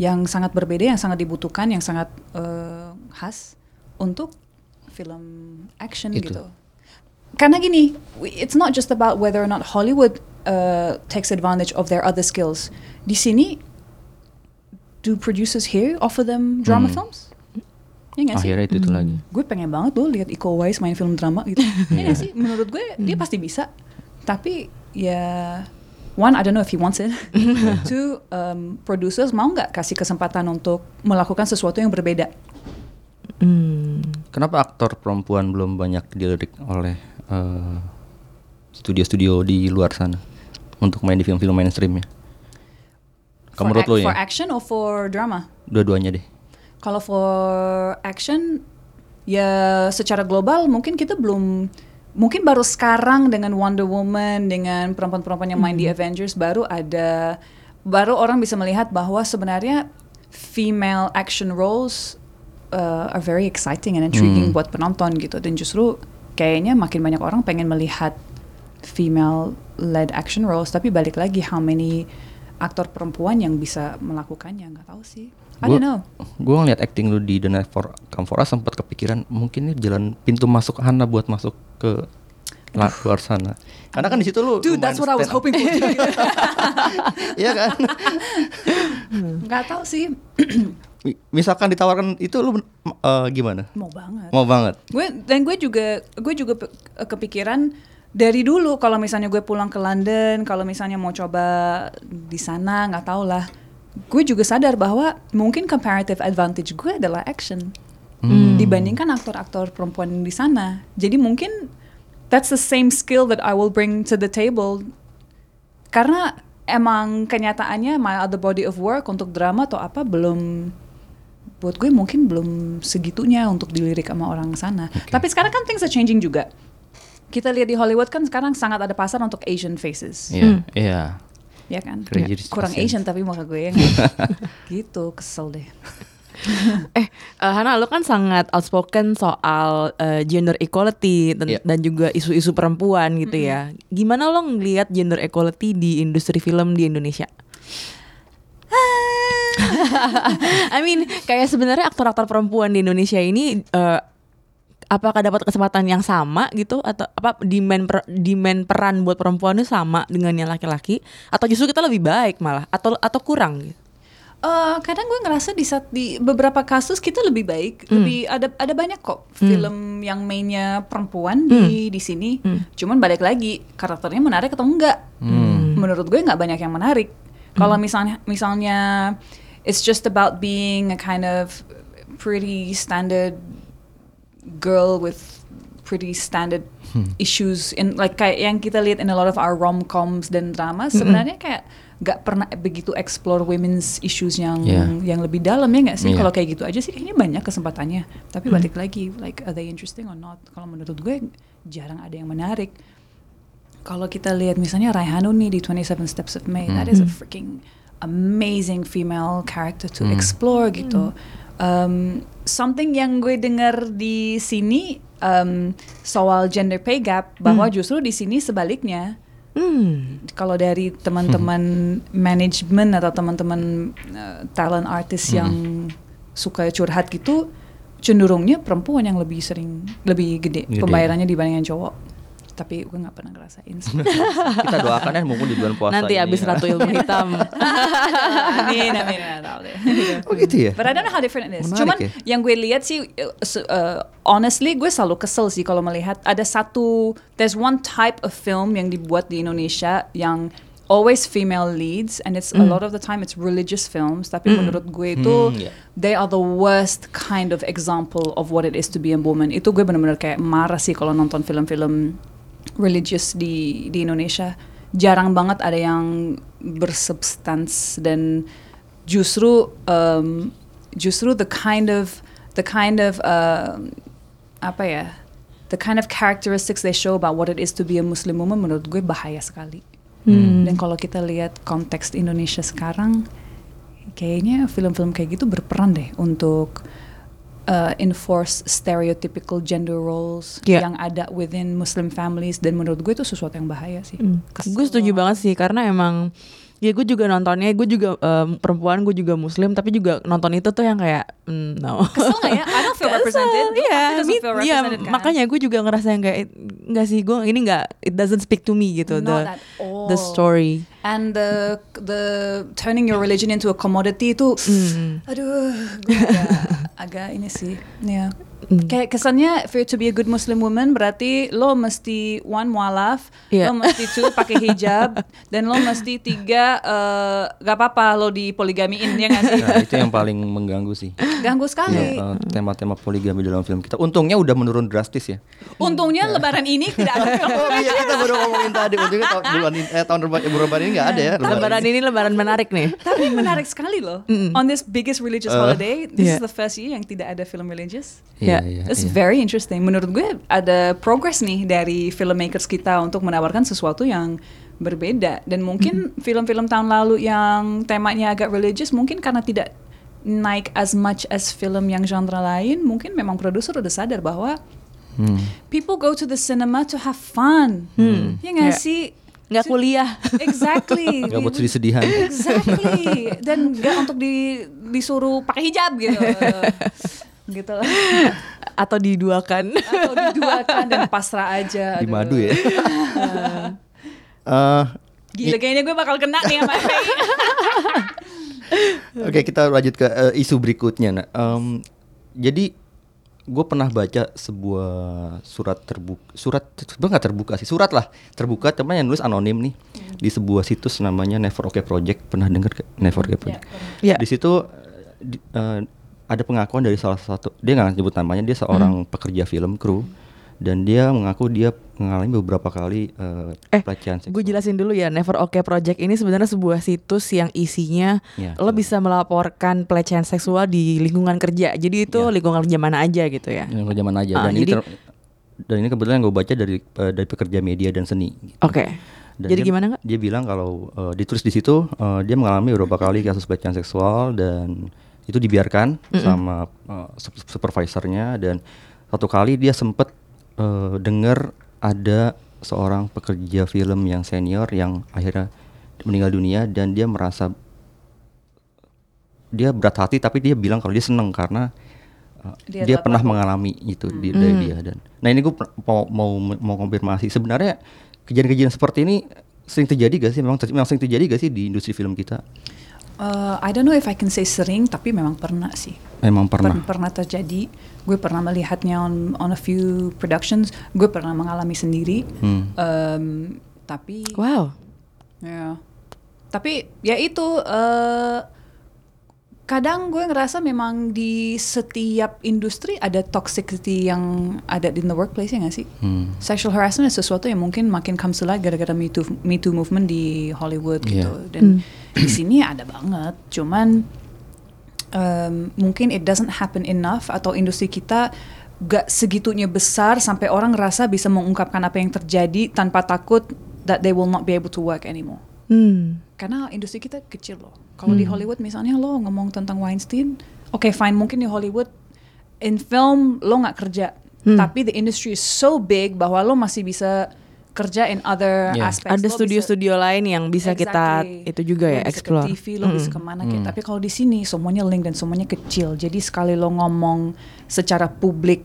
yang sangat berbeda, yang sangat dibutuhkan, yang sangat eh, khas untuk film action Itu. gitu. Karena gini, it's not just about whether or not Hollywood uh, takes advantage of their other skills. Di sini, do producers here offer them drama Hmm. films? Ya sih? Akhirnya itu itu lagi. gue pengen banget loh lihat Iko Uwais main film drama gitu. ya sih? Menurut gue dia pasti bisa. Tapi ya one I don't know if he wants it. Two um, producers mau nggak kasih kesempatan untuk melakukan sesuatu yang berbeda. Hmm. Kenapa aktor perempuan belum banyak dilirik oleh eh, studio-studio di luar sana untuk main di film-film mainstreamnya? For, Kamu menurut lo for ya? action or for drama? Dua-duanya deh. Kalau for action ya secara global mungkin kita belum mungkin baru sekarang dengan Wonder Woman dengan perempuan-perempuan yang main di Avengers baru ada baru orang bisa melihat bahwa sebenarnya female action roles uh, are very exciting and intriguing Hmm. buat penonton gitu dan justru kayaknya makin banyak orang pengen melihat female led action roles tapi balik lagi how many aktor perempuan yang bisa melakukannya nggak tahu sih I don't know Gue ngeliat acting lu di The Night for Come For Us sempat kepikiran mungkin ini jalan pintu masuk Hana buat masuk ke la- luar sana. Karena kan di situ lu Dude, that's what I was hoping for. Iya kan? Nggak tahu sih. Mi- Misalkan ditawarkan itu lu eh, gimana? Mau banget. Mau banget. Gue dan gue juga gue juga pe- kepikiran dari dulu kalau misalnya gue pulang ke London, kalau misalnya mau coba di sana nggak tahu lah. Gue juga sadar bahwa mungkin comparative advantage gue adalah action dibandingkan aktor-aktor perempuan di sana. Jadi mungkin that's the same skill that I will bring to the table. Karena emang kenyataannya my other body of work untuk drama atau apa belum buat gue mungkin belum segitunya untuk dilirik sama orang sana. Tapi sekarang kan things are changing juga. Kita lihat di Hollywood kan sekarang sangat ada pasar untuk Asian faces, Iya, iya. ya kan? Crazy Rich Kurang Asians. Asian tapi muka gue yang gitu kesel deh. Eh, eh, Hana, lo kan sangat outspoken soal eh, gender equality dan, Iya. dan juga isu-isu perempuan gitu ya. Gimana lo ngelihat gender equality di industri film di Indonesia? I mean, kayak sebenarnya aktor-aktor perempuan di Indonesia ini eh, apakah dapat kesempatan yang sama gitu? Atau apa demand per- demand peran buat perempuan itu sama dengan yang laki-laki? Atau justru kita lebih baik malah? Atau atau kurang gitu? Eh, kadang gue ngerasa di saat di beberapa kasus kita lebih baik, lebih ada ada banyak kok film yang mainnya perempuan di di sini. Cuman balik lagi karakternya menarik atau enggak? Menurut gue nggak banyak yang menarik. Kalau misalnya misalnya it's just about being a kind of pretty standard girl with pretty standard issues in like kayak yang kita lihat in a lot of our rom-coms dan drama sebenarnya kayak gak pernah begitu explore women's issues yang Yeah. yang lebih dalam ya nggak sih? Yeah. kalau kayak gitu aja sih kayaknya banyak kesempatannya. Tapi balik lagi like are they interesting or not? Kalau menurut gue jarang ada yang menarik kalau kita lihat misalnya Raihanu nih di 27 Steps of May that is a freaking amazing female character to explore gitu. Um, something yang gue dengar di sini um, soal gender pay gap bahwa justru di sini sebaliknya. Hmm. kalau dari teman-teman manajemen atau teman-teman uh, talent artis yang suka curhat gitu cenderungnya perempuan yang lebih sering lebih gede, Gede. pembayarannya dibandingkan cowok tapi gue nggak pernah ngerasain sih. Kita doakan ya mumpung di bulan puasa Nanti ini. abis ratu ilmu hitam. amin amin Oh gitu ya? But I don't know how different it is. Menarik Cuman ya? yang gue lihat sih, uh, uh, honestly gue selalu kesel sih kalau melihat ada satu, there's one type of film yang dibuat di Indonesia yang always female leads and it's a lot of the time it's religious films. Tapi menurut gue itu Hmm, yeah. they are the worst kind of example of what it is to be a woman. Itu gue benar-benar kayak marah sih kalau nonton film-film religious di di Indonesia. Jarang banget ada yang bersubstans dan justru um, justru the kind of the kind of um, apa ya the kind of characteristics they show about what it is to be a Muslim woman menurut gue bahaya sekali. Hmm. Dan kalau kita lihat konteks Indonesia sekarang, kayaknya film-film kayak gitu berperan deh untuk uh, enforce stereotypical gender roles Yeah. yang ada within Muslim families dan menurut gue itu sesuatu yang bahaya sih. Kesel Gue setuju banget sih karena emang ya gue juga nontonnya gue juga em, perempuan gue juga muslim tapi juga nonton itu tuh yang kayak mm, no Kesel nggak ya? I don't feel Kesel, represented. Iya, feel iya, represented kan? makanya gue juga ngerasa yang kayak nggak sih gue ini nggak it doesn't speak to me gitu Not the at all. the story. And the the turning your religion into a commodity itu, Hmm. aduh, gue agak, agak ini sih, ya. Hmm. Kayak kesannya for you to be a good Muslim woman berarti lo mesti one mualaf, Iya. lo mesti two pakai hijab, dan lo mesti tiga eh, gak apa-apa lo di poligamiin ya nggak sih? Nah, itu yang paling mengganggu sih. Ganggu sekali. Ya, eh, tema-tema poligami dalam film kita. Untungnya udah menurun drastis ya. Untungnya Lebaran ini tidak ada film Oh iya kita baru ngomongin tadi. Untungnya tahun bulan ini, eh, tahun bulan ini nggak ada ya. Lebaran ini lebaran menarik nih. Tapi menarik sekali loh. On this biggest religious Uh, holiday, this yeah. is the first year yang tidak ada film religious. Iya, Ya, iya, It's iya. very interesting. Menurut gue ada progress nih dari filmmakers kita untuk menawarkan sesuatu yang berbeda. Dan mungkin film-film tahun lalu yang temanya agak religious mungkin karena tidak naik as much as film yang genre lain, mungkin memang produser udah sadar bahwa Hmm. people go to the cinema to have fun. Ya nggak Ya. sih? Nggak kuliah. Exactly. Gak buat sedih-sedihan. Exactly. Dan nggak untuk di, disuruh pakai hijab gitu. gitu lah. Atau diduakan. Atau diduakan dan pasrah aja. Di aduh. madu ya. Eh, Gila kayaknya gue bakal kena nih sama. Oke kita lanjut ke eh, isu berikutnya. Nah, Em, jadi gue pernah baca sebuah surat terbuka, surat sebenarnya nggak terbuka sih, surat lah terbuka, teman yang nulis anonim nih di sebuah situs namanya Never Okay Project. Pernah dengar Never Okay Project? Ya. Di situ eh, di- eh, ada pengakuan dari salah satu, dia nggak nyebut namanya, dia seorang pekerja film kru dan dia mengaku dia mengalami beberapa kali eh, Eh, pelecehan seksual. Gue jelasin dulu ya, Never Okay Project ini sebenarnya sebuah situs yang isinya Ya, lo coba. bisa melaporkan pelecehan seksual di lingkungan kerja. Jadi itu Ya. lingkungan kerja mana aja gitu ya. yang zaman aja Ah, dan ini jadi- ter- dan ini kebetulan gue baca dari eh, dari pekerja media dan seni. gitu. Oke. Dan Jadi dia, gimana nggak? Dia bilang kalau eh, ditulis di situ eh, dia mengalami beberapa kali kasus pelecehan seksual dan itu dibiarkan sama eh, sup- supervisornya dan satu kali dia sempet eh, dengar ada seorang pekerja film yang senior yang akhirnya meninggal dunia dan dia merasa dia berat hati tapi dia bilang kalau dia seneng karena uh, Dia dia, pernah mengalami itu di, dari dia dan nah ini gue mau mau mau konfirmasi. Sebenarnya kejadian-kejadian seperti ini sering terjadi gak sih? Memang, ter- memang sering terjadi gak sih di industri film kita Uh, I don't know if I can say sering, tapi memang pernah sih. memang pernah Per- pernah terjadi. Gue pernah melihatnya on, on a few productions. Gue pernah mengalami sendiri. Hmm. Um, tapi Wow. Ya. Tapi ya itu eh kadang gue ngerasa memang di setiap industri ada toxicity yang ada in the workplace ya nggak sih? Hmm. Sexual harassment is sesuatu yang mungkin makin comes to light gara-gara Me Too, Me Too movement di Hollywood gitu. Iya. Dan di sini ada banget. Cuman um, mungkin it doesn't happen enough atau industri kita gak segitunya besar sampai orang ngerasa bisa mengungkapkan apa yang terjadi tanpa takut that they will not be able to work anymore. Hmm. Karena industri kita kecil loh. Kalau di Hollywood misalnya lo ngomong tentang Weinstein, oke fine mungkin di Hollywood in film lo nggak kerja, tapi the industry is so big bahwa lo masih bisa kerja in other Yeah. aspects. Ada bisa- studio-studio lain yang bisa kita Exactly. itu juga Lo ya bisa explore. Ke TV lo bisa ke mana kayak. Tapi kalau di sini semuanya link dan semuanya kecil. Jadi sekali lo ngomong secara publik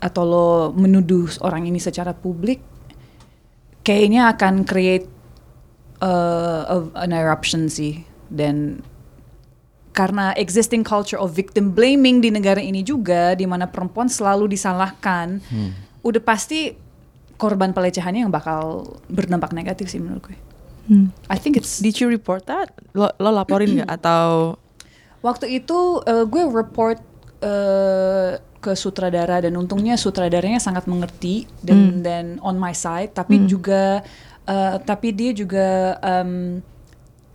atau lo menuduh orang ini secara publik, kayaknya akan create uh, an eruption sih. Dan karena existing culture of victim blaming di negara ini juga, di mana perempuan selalu disalahkan, udah pasti korban pelecehannya yang bakal berdampak negatif sih menurut gue. Hmm. I think it's Did you report that? Lo, lo laporin nggak atau waktu itu uh, gue report uh, ke sutradara dan untungnya sutradaranya sangat mengerti dan dan on my side tapi juga uh, tapi dia juga um,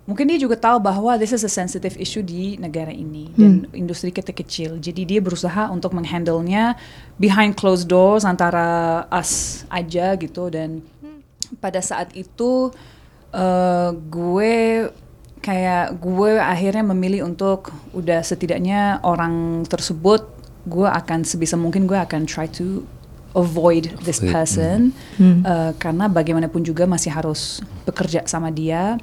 mungkin dia juga tahu bahwa this is a sensitive issue di negara ini dan industri kita kecil. Jadi dia berusaha untuk menghandle-nya behind closed doors antara us aja gitu. Dan pada saat itu eh, gue kayak gue akhirnya memilih untuk udah setidaknya orang tersebut gue akan sebisa mungkin gue akan try to avoid this Avoid, person Eh, karena bagaimanapun juga masih harus bekerja sama dia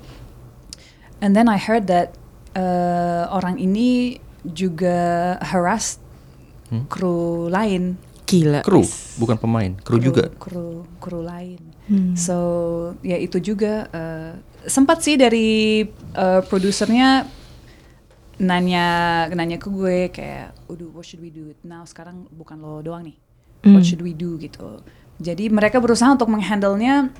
and then I heard that eh, orang ini juga harass kru lain gila? Kru, bukan pemain, kru juga. kru kru lain Hmm. so ya itu juga eh, sempat sih dari eh, produsernya nanya nanya ke gue kayak udah what should we do now sekarang bukan lo doang nih what Hmm. should we do gitu jadi mereka berusaha untuk menghandle-nya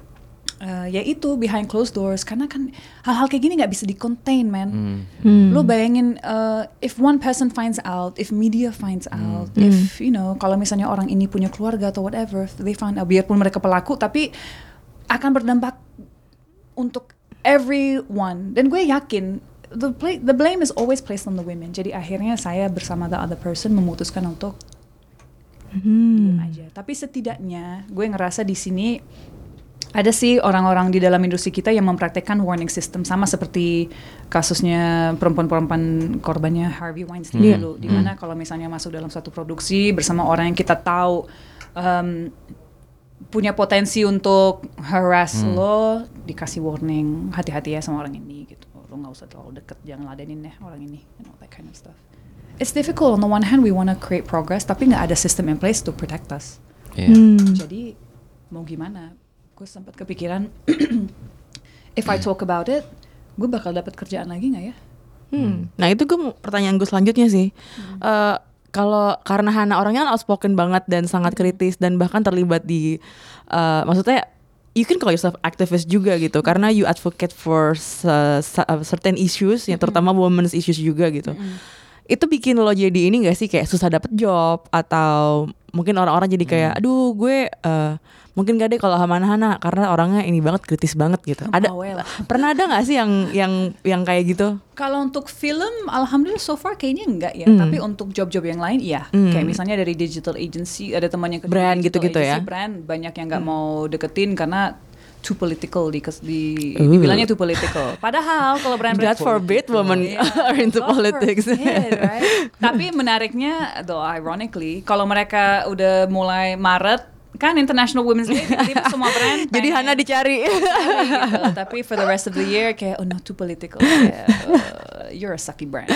eh, ya itu behind closed doors karena kan hal-hal kayak gini nggak bisa di contain man Hmm. Hmm. lo bayangin uh, if one person finds out, if media finds out, Hmm. if you know kalau misalnya orang ini punya keluarga atau whatever, they find out biarpun mereka pelaku tapi akan berdampak untuk everyone. Dan gue yakin the pla- the blame is always placed on the women. Jadi akhirnya saya bersama the other person memutuskan untuk diem aja. Tapi setidaknya gue ngerasa di sini ada sih orang-orang di dalam industri kita yang mempraktekkan warning system sama seperti kasusnya perempuan-perempuan korbannya Harvey Weinstein Iya. dulu, di mana kalau misalnya masuk dalam satu produksi bersama orang yang kita tahu um, punya potensi untuk harass lo, dikasih warning, hati-hati ya sama orang ini gitu, lo nggak usah terlalu deket, jangan ladenin ya orang ini, you know, that kind of stuff. It's difficult on the one hand we wanna create progress, tapi nggak ada system in place to protect us. Iya. Hmm. Jadi mau gimana? Gue sempat kepikiran if I talk about it, gue bakal dapat kerjaan lagi nggak ya? Hmm. Nah itu gue pertanyaan gue selanjutnya sih. Eh, kalau karena Hana orangnya kan outspoken banget dan sangat kritis dan bahkan terlibat di, eh, maksudnya you can call yourself activist juga gitu karena you advocate for uh, certain issues yang terutama women's issues juga gitu. Itu bikin lo jadi ini gak sih kayak susah dapet job atau mungkin orang-orang jadi kayak aduh gue eh, mungkin gak deh kalau Hamana Hana karena orangnya ini banget kritis banget gitu. Ada pernah ada nggak sih yang yang yang kayak gitu? Kalau untuk film, alhamdulillah so far kayaknya enggak ya. Hmm. Tapi untuk job-job yang lain, iya. Hmm. Kayak misalnya dari digital agency, ada temannya kerja Brand gitu-gitu ya? Brand banyak yang nggak mau deketin karena too political di, di dibilangnya too political. Padahal kalau brand God forbid women Iya, are into God politics. forbid, right? Tapi menariknya, though ironically, kalau mereka udah mulai Maret, kan International Women's Day, tiba-tiba semua brand Jadi Hana dicari. cari gitu. Tapi for the rest of the year kayak oh not too political. Kayak, uh, you're a sucky brand.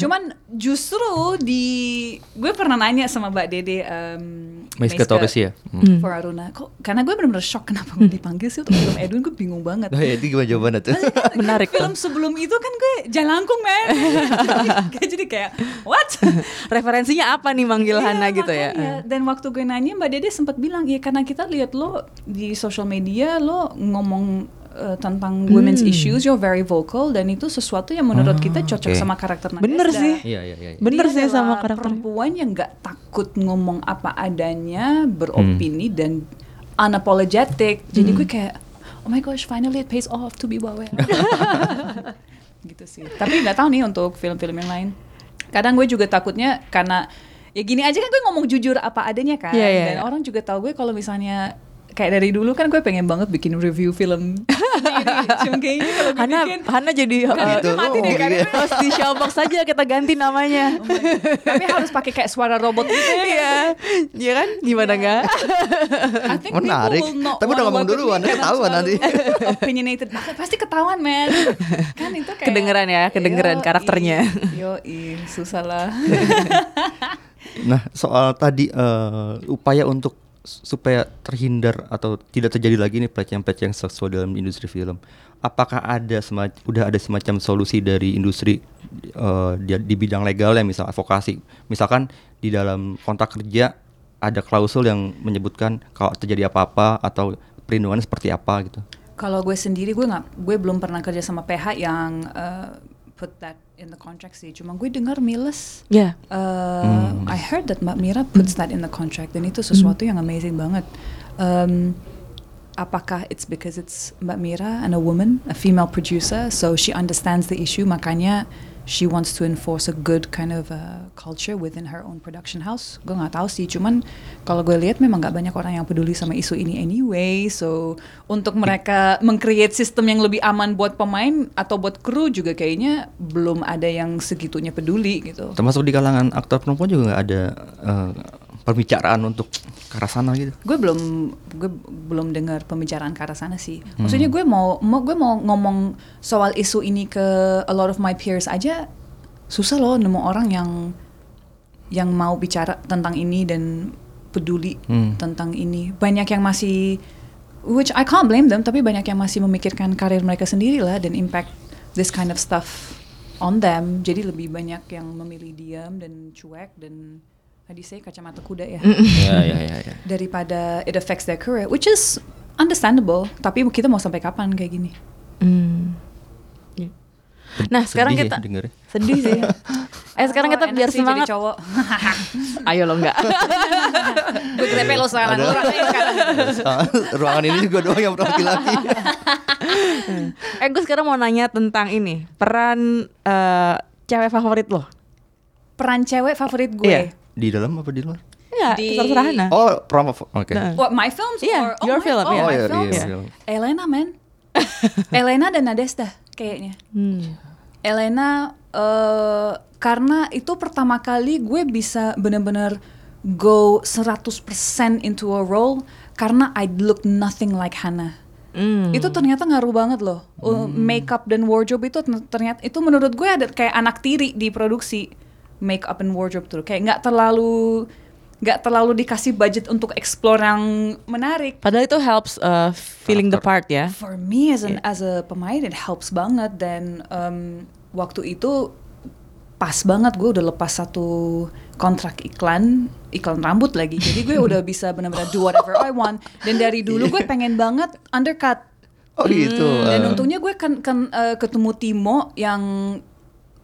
Cuman justru di gue pernah nanya sama Mbak Dede um, Maiska Torres ya. Hmm. For Aruna, kok karena gue benar-benar shock kenapa gue dipanggil sih untuk film Edwin gue bingung banget. Oh ya, itu gimana jawabannya tuh? Kan Menarik film tuh. sebelum itu kan gue jalangkung men Kayak jadi kayak what Referensinya apa nih manggil Iya, Hana gitu ya? dan waktu gue nanya mbak Dede sempat bilang ya karena kita lihat lo di sosial media lo ngomong uh, tentang women's issues, you're very vocal dan itu sesuatu yang menurut kita cocok oke. sama karakter Nadezhda. Bener sih. Iya iya iya. Bener Dia sih sama karakternya. perempuan yang nggak takut ngomong apa adanya, beropini dan unapologetic. Jadi gue kayak, oh my gosh, finally it pays off to be bawel. gitu sih. Tapi nggak tahu nih untuk film-film yang lain. Kadang gue juga takutnya karena ya gini aja kan gue ngomong jujur apa adanya kan. Iya, iya, Dan iya. orang juga tahu gue kalau misalnya kayak dari dulu kan gue pengen banget bikin review film sendiri. Cuma kayaknya kalau gue Hana bikin Hana jadi uh, itu mati deh, oh, kan? iya. host di Showbox saja kita ganti namanya. tapi harus pakai kayak suara robot gitu ya. Iya, iya kan? Gimana enggak? I think Menarik. Tapi udah ngomong duluan, ya, karena ketahuan nanti. Opinionated banget, pasti ketahuan men. Kan itu kayak Kedengeran ya, kedengeran Yoi, karakternya. Yo, susah lah. Nah, soal tadi eh, upaya untuk supaya terhindar atau tidak terjadi lagi nih pelecehan-pelecehan seksual dalam industri film. Apakah ada semac- udah ada semacam solusi dari industri eh, di, di bidang legal ya, misal advokasi. Misalkan di dalam kontrak kerja ada klausul yang menyebutkan kalau terjadi apa-apa atau perlindungan seperti apa gitu. Kalau gue sendiri gue nggak, gue belum pernah kerja sama PH yang uh, put that in the contract sih. Cuma gue dengar Miles Ya. Uh, I heard that Mbak Mira puts that in the contract dan itu sesuatu yang amazing banget. Um, apakah it's because it's Mbak Mira and a woman, a female producer, so she understands the issue, makanya she wants to enforce a good kind of uh, culture within her own production house. Gue nggak tahu sih, cuman kalau gue lihat memang nggak banyak orang yang peduli sama isu ini anyway. So untuk mereka mengcreate sistem yang lebih aman buat pemain atau buat kru juga kayaknya belum ada yang segitunya peduli gitu. Termasuk di kalangan aktor perempuan juga nggak ada eh, pembicaraan untuk ke arah sana gitu. gue belum gue belum dengar pembicaraan ke arah sana sih. Maksudnya gue mau, mau gue mau ngomong soal isu ini ke a lot of my peers aja susah loh nemu orang yang yang mau bicara tentang ini dan peduli Hmm. tentang ini. Banyak yang masih which I can't blame them tapi banyak yang masih memikirkan karir mereka sendiri lah dan impact this kind of stuff on them. Jadi lebih banyak yang memilih diam dan cuek dan tadi saya kacamata kuda ya Iya iya iya. Ya. daripada it affects their career, which is understandable. Tapi kita mau sampai kapan kayak gini? Hmm. Nah, sekarang Sedih ya kita dengernya. sedih sih. Eh sekarang kita Oh, enak biar sih jadi semangat. cowok. Ayo lo enggak. Gue grepe lo sekarang. Sekarang. Ruangan ini juga doang yang laki-laki. eh gue sekarang mau nanya tentang ini peran eh, cewek favorit lo. Peran cewek favorit gue. Iya. Di dalam apa di luar? Enggak, Di- terserah Hana. Oh, promo. Oke. Nah. What my films Iya, or oh, your my- film, oh, iya. my Oh, iya, films? iya, film. Elena man. Elena dan Nadesta kayaknya. Hmm. Elena eh karena itu pertama kali gue bisa bener-bener go 100% into a role karena I look nothing like Hannah. Hmm. Itu ternyata ngaruh banget loh. Uh, Makeup dan wardrobe itu ter- ternyata itu menurut gue ada kayak anak tiri di produksi makeup and wardrobe tuh. Kayak nggak terlalu nggak terlalu dikasih budget untuk explore yang menarik. Padahal itu helps uh, feeling the part ya. For me as an as a pemain it helps banget dan um, waktu itu pas banget gue udah lepas satu kontrak iklan iklan rambut lagi jadi gue udah bisa benar-benar do whatever I want dan dari dulu gue pengen banget undercut Oh gitu. dan eh. untungnya gue kan, kan eh, ketemu Timo yang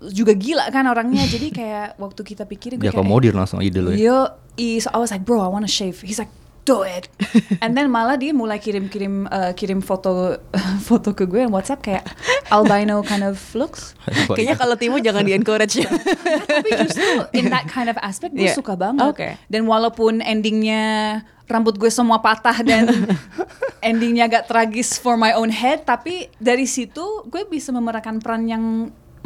juga gila kan orangnya jadi kayak waktu kita pikirin gue kayak diakomodir langsung ide lo ya. Yo, i- so I was like, bro, I wanna shave. He's like, do it. And then malah dia mulai kirim-kirim uh, kirim foto foto ke gue WhatsApp kayak albino kind of looks. Kayaknya kalau Timo jangan di encourage ya. Tapi justru in that kind of aspect gue Iya. suka banget. Oke. Dan walaupun endingnya rambut gue semua patah dan endingnya agak tragis for my own head, tapi dari situ gue bisa memerankan peran yang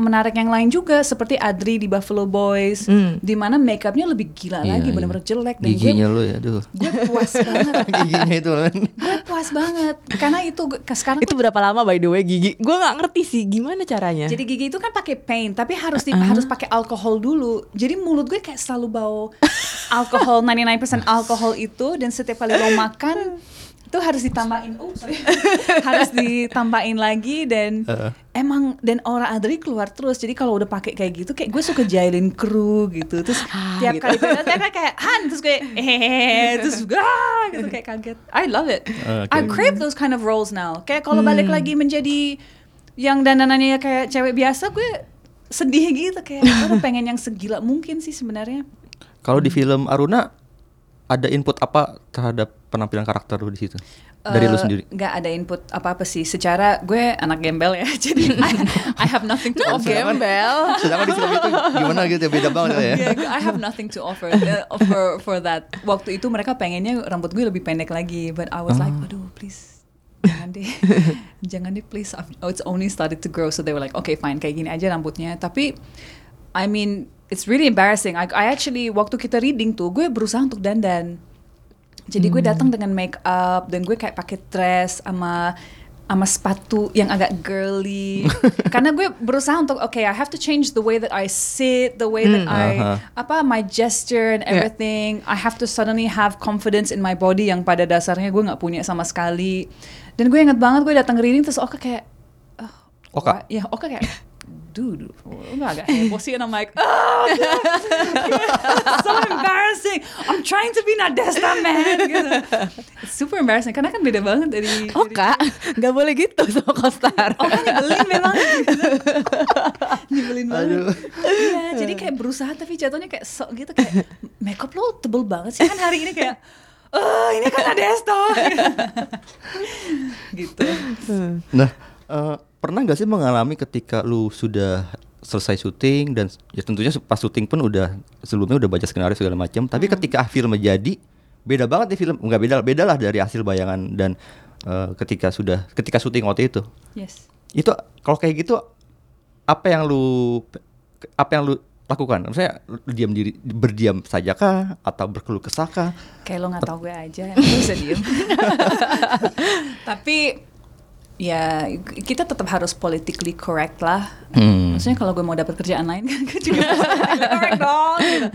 menarik yang lain juga seperti Adri di Buffalo Boys, Hmm. di mana makeupnya lebih gila Iya, lagi, iya. bener-bener jelek dan Giginya gue lo ya, aduh. gue puas banget Giginya itu kan. gue puas banget karena itu gue- sekarang itu berapa lama by the way gigi? Gue nggak ngerti sih gimana caranya. jadi gigi itu kan pakai paint tapi harus di, Ah. harus pakai alkohol dulu jadi mulut gue kayak selalu bau alkohol 99% alkohol itu dan setiap kali lo makan itu harus ditambahin. Oh sorry. Harus ditambahin lagi dan emang dan aura Adri keluar terus. Jadi kalau udah pakai kayak gitu kayak gue suka jailin kru gitu. Terus tiap gitu. kali beda kayak kayak Han terus gue eh terus ah gitu kayak kaget. I love it. Oke. I crave those kind of roles now. Kayak kalau balik lagi menjadi yang dandanannya kayak cewek biasa gue sedih gitu. Kayak gue pengen yang segila mungkin sih sebenarnya. Kalau di film Aruna ada input apa terhadap penampilan karakter lu di situ? Dari lu Eh, sendiri. nggak ada input apa apa sih secara gue anak gembel ya jadi I, I have nothing to offer Gembel. Sedangkan di film itu gimana gitu beda banget ya. Yeah, gue- I have nothing to offer uh, for for that. Waktu itu mereka pengennya rambut gue lebih pendek lagi, but I was like, Ah. aduh please, jangan deh, jangan deh please. Oh, it's only started to grow, so they were like, okay fine, kayak gini aja rambutnya. Tapi, I mean, it's really embarrassing. I, I actually waktu kita reading tuh, gue berusaha untuk dandan. Jadi gue datang dengan make up dan gue kayak pakai dress sama sama sepatu yang agak girly. Karena gue berusaha untuk okay, I have to change the way that I sit, the way that I Aha. apa my gesture and everything. I have to suddenly have confidence in my body yang pada dasarnya gue nggak punya sama sekali. Dan gue inget banget gue datang reading terus Oka kayak Oka? Wah, ya Oka kayak dude lu agak heboh sih and I'm like oh so embarrassing. I'm trying to be Nadesta man gitu. It's super embarrassing. Karena kan beda banget dari Oh dari- kak, nggak boleh gitu sama Kostar. Oh kan nyebelin memang. Gitu. Nyebelin banget. Iya jadi kayak berusaha tapi jatuhnya kayak sok gitu kayak Makeup lo tebel banget sih. Kan hari ini kayak Oh ini kan Adesto Gitu. Nah, eh, pernah nggak sih mengalami ketika lu sudah selesai syuting dan ya tentunya pas syuting pun udah sebelumnya udah baca skenario segala macam, tapi ketika film jadi beda banget nih film, nggak beda beda lah dari hasil bayangan dan eh, ketika sudah ketika syuting waktu itu, Yes itu kalau kayak gitu apa yang lu apa yang lu lakukan? Lu diam diri berdiam saja kah atau berkeluh kesah kah? Kayak lo gak tau gue aja, bisa diem. Tapi ya kita tetap harus politically correct lah. Hmm. Maksudnya kalau gue mau dapat kerjaan lain kan gue juga correct dong. gitu.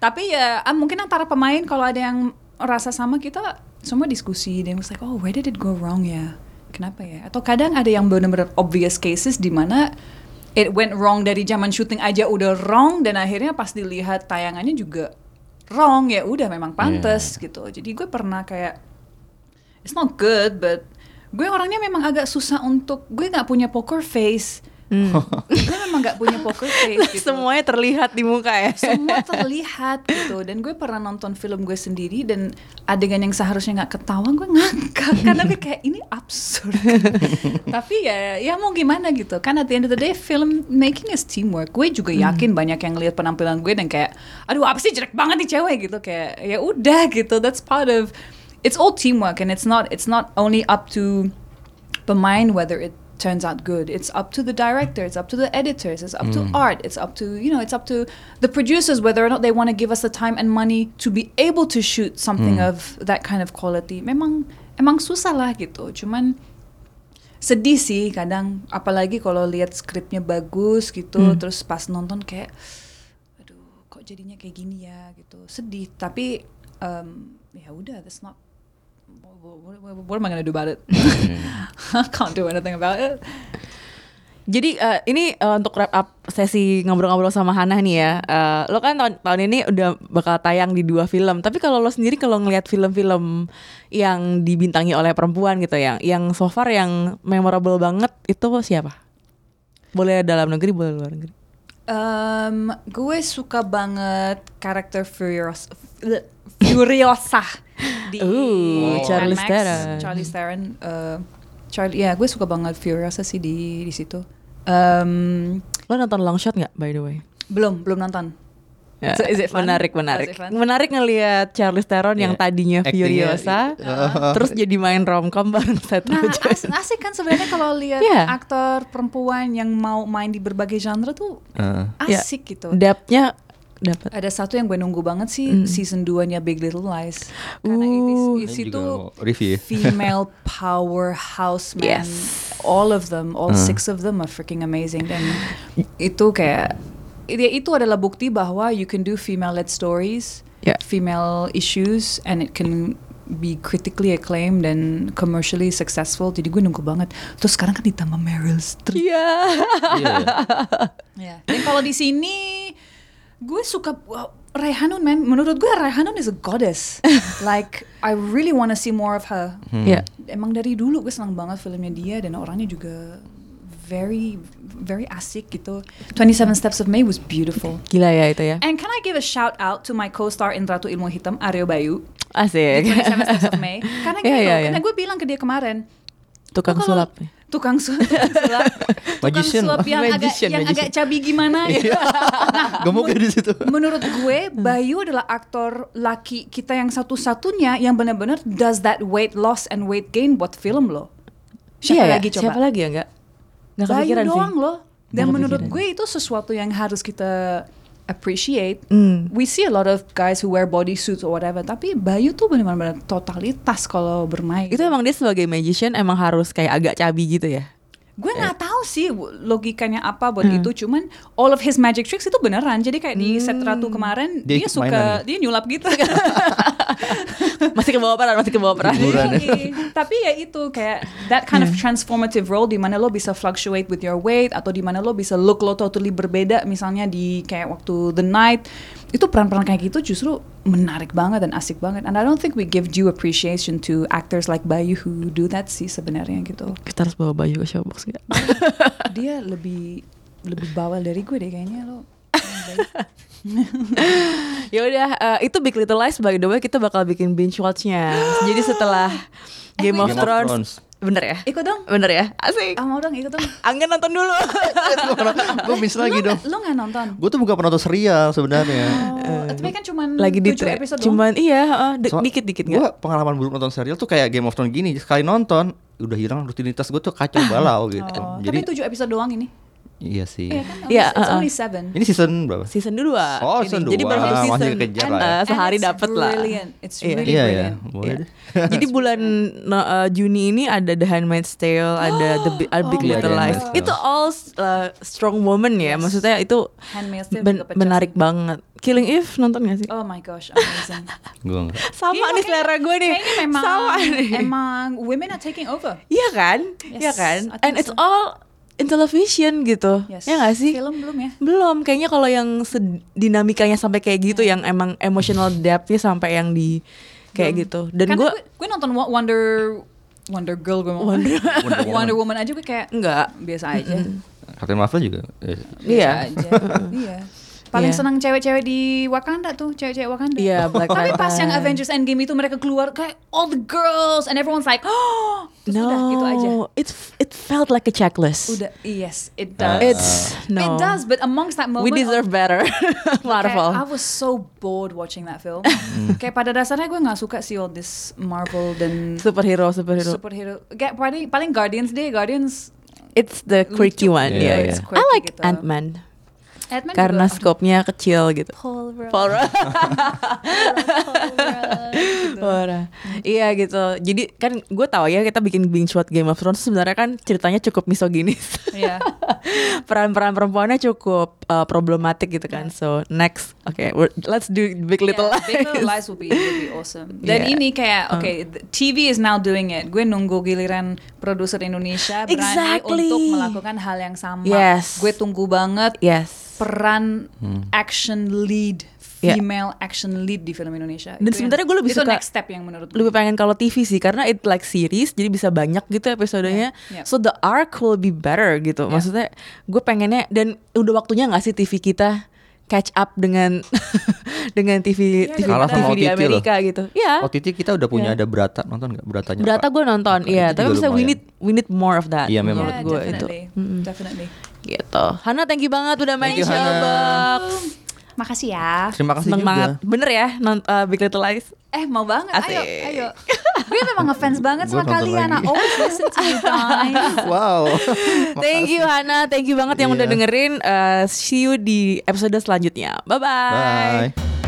Tapi ya ah, mungkin antara pemain kalau ada yang rasa sama kita semua diskusi dan like oh where did it go wrong ya? Kenapa ya? Atau kadang ada yang benar-benar obvious cases di mana it went wrong dari zaman syuting aja udah wrong dan akhirnya pas dilihat tayangannya juga wrong ya udah memang pantas gitu. Jadi gue pernah kayak it's not good but gue orangnya memang agak susah untuk gue nggak punya poker face. gue memang nggak punya poker face gitu. Semuanya terlihat di muka ya. Semua terlihat gitu. Dan gue pernah nonton film gue sendiri dan adegan yang seharusnya nggak ketawa gue ngakak. Karena gue kayak ini absurd. Tapi ya ya mau gimana gitu. Kan at the end of the day film making is teamwork. Gue juga yakin banyak yang lihat penampilan gue dan kayak aduh apa sih jelek banget nih cewek? gitu. Kayak ya udah gitu. That's part of it's all teamwork and it's not it's not only up to pemain whether it turns out good. It's up to the director it's up to the editors it's up to art it's up to you know it's up to the producers whether or not they want to give us the time and money to be able to shoot something of that kind of quality. Memang emang susah lah gitu. Cuman sedih sih kadang. Apalagi kalau lihat skripnya bagus gitu terus pas nonton kayak aduh kok jadinya kayak gini ya? gitu. Sedih. Tapi um, ya udah that's not what, what, what, am I gonna do about it I can't do anything about it Jadi eh, ini eh, untuk wrap up sesi ngobrol-ngobrol sama Hana nih ya. Eh, lo kan tahun, tahun ini udah bakal tayang di dua film. Tapi kalau lo sendiri kalau ngelihat film-film yang dibintangi oleh perempuan gitu ya, yang so far yang memorable banget itu siapa? Boleh dalam negeri, boleh luar negeri. Um, gue suka banget karakter Furios Furiosa di Max. Theron. Charlize Theron. uh, Charlie, ya gue suka banget Furiosa sih di di situ. Um, Lo nonton long shot nggak by the way? belum belum nonton. Ya, So, is it fun? Menarik, Oh, menarik. is it fun? Menarik ngelihat Charlize Theron yang Iya. tadinya Furiosa, iya. terus jadi main romcom bareng Seth Nah, as- asik kan sebenarnya kalau lihat Iya. aktor perempuan yang mau main di berbagai genre tuh Iya. asik gitu. Depthnya dapat. Ada satu yang gue nunggu banget sih season 2-nya Big Little Lies. Karena Uh. itu review ya. female powerhouse man. Yes. All of them, all Uh. six of them are freaking amazing dan itu kayak ya itu adalah bukti bahwa you can do female led stories, Yeah. female issues and it can be critically acclaimed dan commercially successful. Jadi gue nunggu banget. Terus sekarang kan ditambah Meryl Streep. Iya. Iya, ya. Ya. Dan kalau di sini gue suka wow, Raihanun man. Menurut gue Raihanun is a goddess. like I really wanna see more of her. Iya. Emang dari dulu gue senang banget filmnya dia dan orangnya juga very very asik gitu. 27 Steps of May was beautiful. Gila ya itu ya. And can I give a shout out to my co-star in Ratu Ilmu Hitam, Aryo Bayu, Asik. 27 Steps of May? Karena gini iya, loh, iya. karena gue bilang ke dia kemarin, Tukang "Oh, sulap. tukang sulap, tukang sulap, tukang Magician. sulap yang agak Magician, yang magician. agak cabi gimana gitu. Gemuknya di situ. Menurut gue, Bayu adalah aktor laki kita yang satu-satunya yang benar-benar does that weight loss and weight gain buat film loh. Siapa Iya ya? lagi coba? Siapa lagi ya enggak? Enggak Bayu kepikiran sih. doang loh. Dan Nggak menurut gue itu sesuatu yang harus kita appreciate. Hmm. We see a lot of guys who wear bodysuits or whatever, tapi Bayu tuh benar-benar totalitas kalau bermain. Itu emang dia sebagai magician emang harus kayak agak cabi gitu ya. gue Eh. nggak tahu sih logikanya apa buat Hmm. itu, cuman all of his magic tricks itu beneran. Jadi kayak di set ratu kemarin Dia dia, mainan suka ya? dia nyulap gitu. Masih ke bawah peran, masih ke bawah peran. Tapi ya itu kayak that kind of transformative role di mana lo bisa fluctuate with your weight atau di mana lo bisa look lo totally berbeda misalnya di kayak waktu The Night. Itu peran-peran kayak gitu justru menarik banget dan asik banget. And I don't think we give due appreciation to actors like Bayu who do that sih sebenarnya gitu. Kita harus bawa baju ke showbox enggak? dia lebih lebih bawel dari gue deh kayaknya lo ya udah eh, itu Big Little Lies by the way kita bakal bikin binge watch-nya. Jadi setelah Game, of, Game of Thrones, Thrones. bener ya? ikut dong Bener ya? Asik. ah mau dong ikut dong Angin nonton dulu. Gue miss lagi dong. lo nggak nonton Gue tuh bukan penonton serial sebenarnya. Oh, tapi kan cuman Lagi di tujuh episode doang. cuman iya, So- dikit-dikit Gue enggak? pengalaman buruk nonton serial tuh kayak Game of Thrones gini. Sekali nonton udah hilang rutinitas gue tuh kacau balau gitu. Oh, Jadi tapi tujuh episode doang ini. Iya sih. Iya kan? Iya, It's uh-uh. only seven. Ini season berapa? Season 2. Oh, season Jadi dua. baru satu Masih season. kejar lah eh, sehari dapet lah. brilliant. It's Iya. really Iya ya, brilliant. boleh Iya. deh. Jadi bulan no, uh, Juni ini ada The Handmaid's Tale, ada The Bi- uh, Big Oh Little my Lies. Itu all uh, strong woman ya. Yes. Maksudnya itu Handmaid's Tale ben- menarik banget. Killing Eve nonton gak sih? Oh my gosh, amazing. Gue enggak. Sama Iya, nih selera gue nih. Kayaknya memang Sama nih. emang women are taking over. Iya kan? Yes, Iya kan? And it's all in television gitu. Yes. Ya gak sih? Film belum ya? Belum, kayaknya kalau yang dinamikanya sampai kayak gitu, Iya. yang emang emotional depth-nya sampai yang di kayak gitu. Dan Karena gue gue gue nonton Wo- Wonder Wonder Girl gue mau Wonder- Wonder Woman. Wonder Woman aja gue kayak enggak. biasa aja. Captain Marvel juga. eh, Biasa Iya. aja. iya. Paling Iya. senang cewek-cewek di Wakanda tuh, cewek-cewek Wakanda. Iya, Black Tapi pas Panther. yang Avengers Endgame itu mereka keluar kayak all the girls and everyone's like, oh, terus no, udah gitu aja. it it felt like a checklist. Udah, yes, it Ah. does. It's no. It does, but amongst that moment, We deserve better, Marvel. Kayak, I was so bored watching that film. Hmm. kayak pada dasarnya gue nggak suka sih all this Marvel dan superhero, superhero. superhero. Kayak paling paling Guardians deh, Guardians. It's the quirky Lucu. one, yeah, yeah. It's quirky I like gitu. Ant Ant-Man karena juga, scope-nya kecil gitu. Paul Rudd. Paul Rudd. Gitu. Iya gitu. Jadi kan gue tahu ya kita bikin binge watch Game of Thrones sebenarnya kan ceritanya cukup misoginis. Iya. Peran-peran perempuannya cukup uh, problematik gitu kan. So next, okay, we're- let's do Big Little Yeah, Lies. Big Little Lies would be, would be awesome. Dan Yeah. ini kayak, oke, the TV is now doing it. Gue nunggu giliran produser Indonesia berani Exactly. untuk melakukan hal yang sama. Yes. Gue tunggu banget Yes. peran Hmm. action lead, Yeah. female action lead di film Indonesia. Dan Itu sebenarnya gue lebih itu suka- next step yang menurut gue. Lebih pengen kalau TV sih karena it like series jadi bisa banyak gitu episodenya. Yeah, yeah. So the arc will be better gitu. Yeah. Maksudnya gue pengennya dan udah waktunya nggak sih TV kita catch up dengan dengan TV Iya, TV, Kalah TV sama di OTT loh. Amerika gitu. Iya. OTT kita udah punya Iya. ada berata nonton nggak beratanya? Berata gue nonton, iya. Tapi maksudnya we need we need more of that. Iya, memang. menurut Yeah, gue itu. definitely. Gitu. Hana thank you banget udah main. Showbox. Makasih ya. Terima kasih Seneng juga. banget. Bener ya non, uh, Big Little Lies. Eh mau banget, ayo, Asik. ayo. Gue memang ngefans banget sama kalian. I always listen to you guys. Wow. Thank you Hana, thank you banget yang udah Iya. dengerin. Uh, see you di episode selanjutnya. Bye bye. Bye.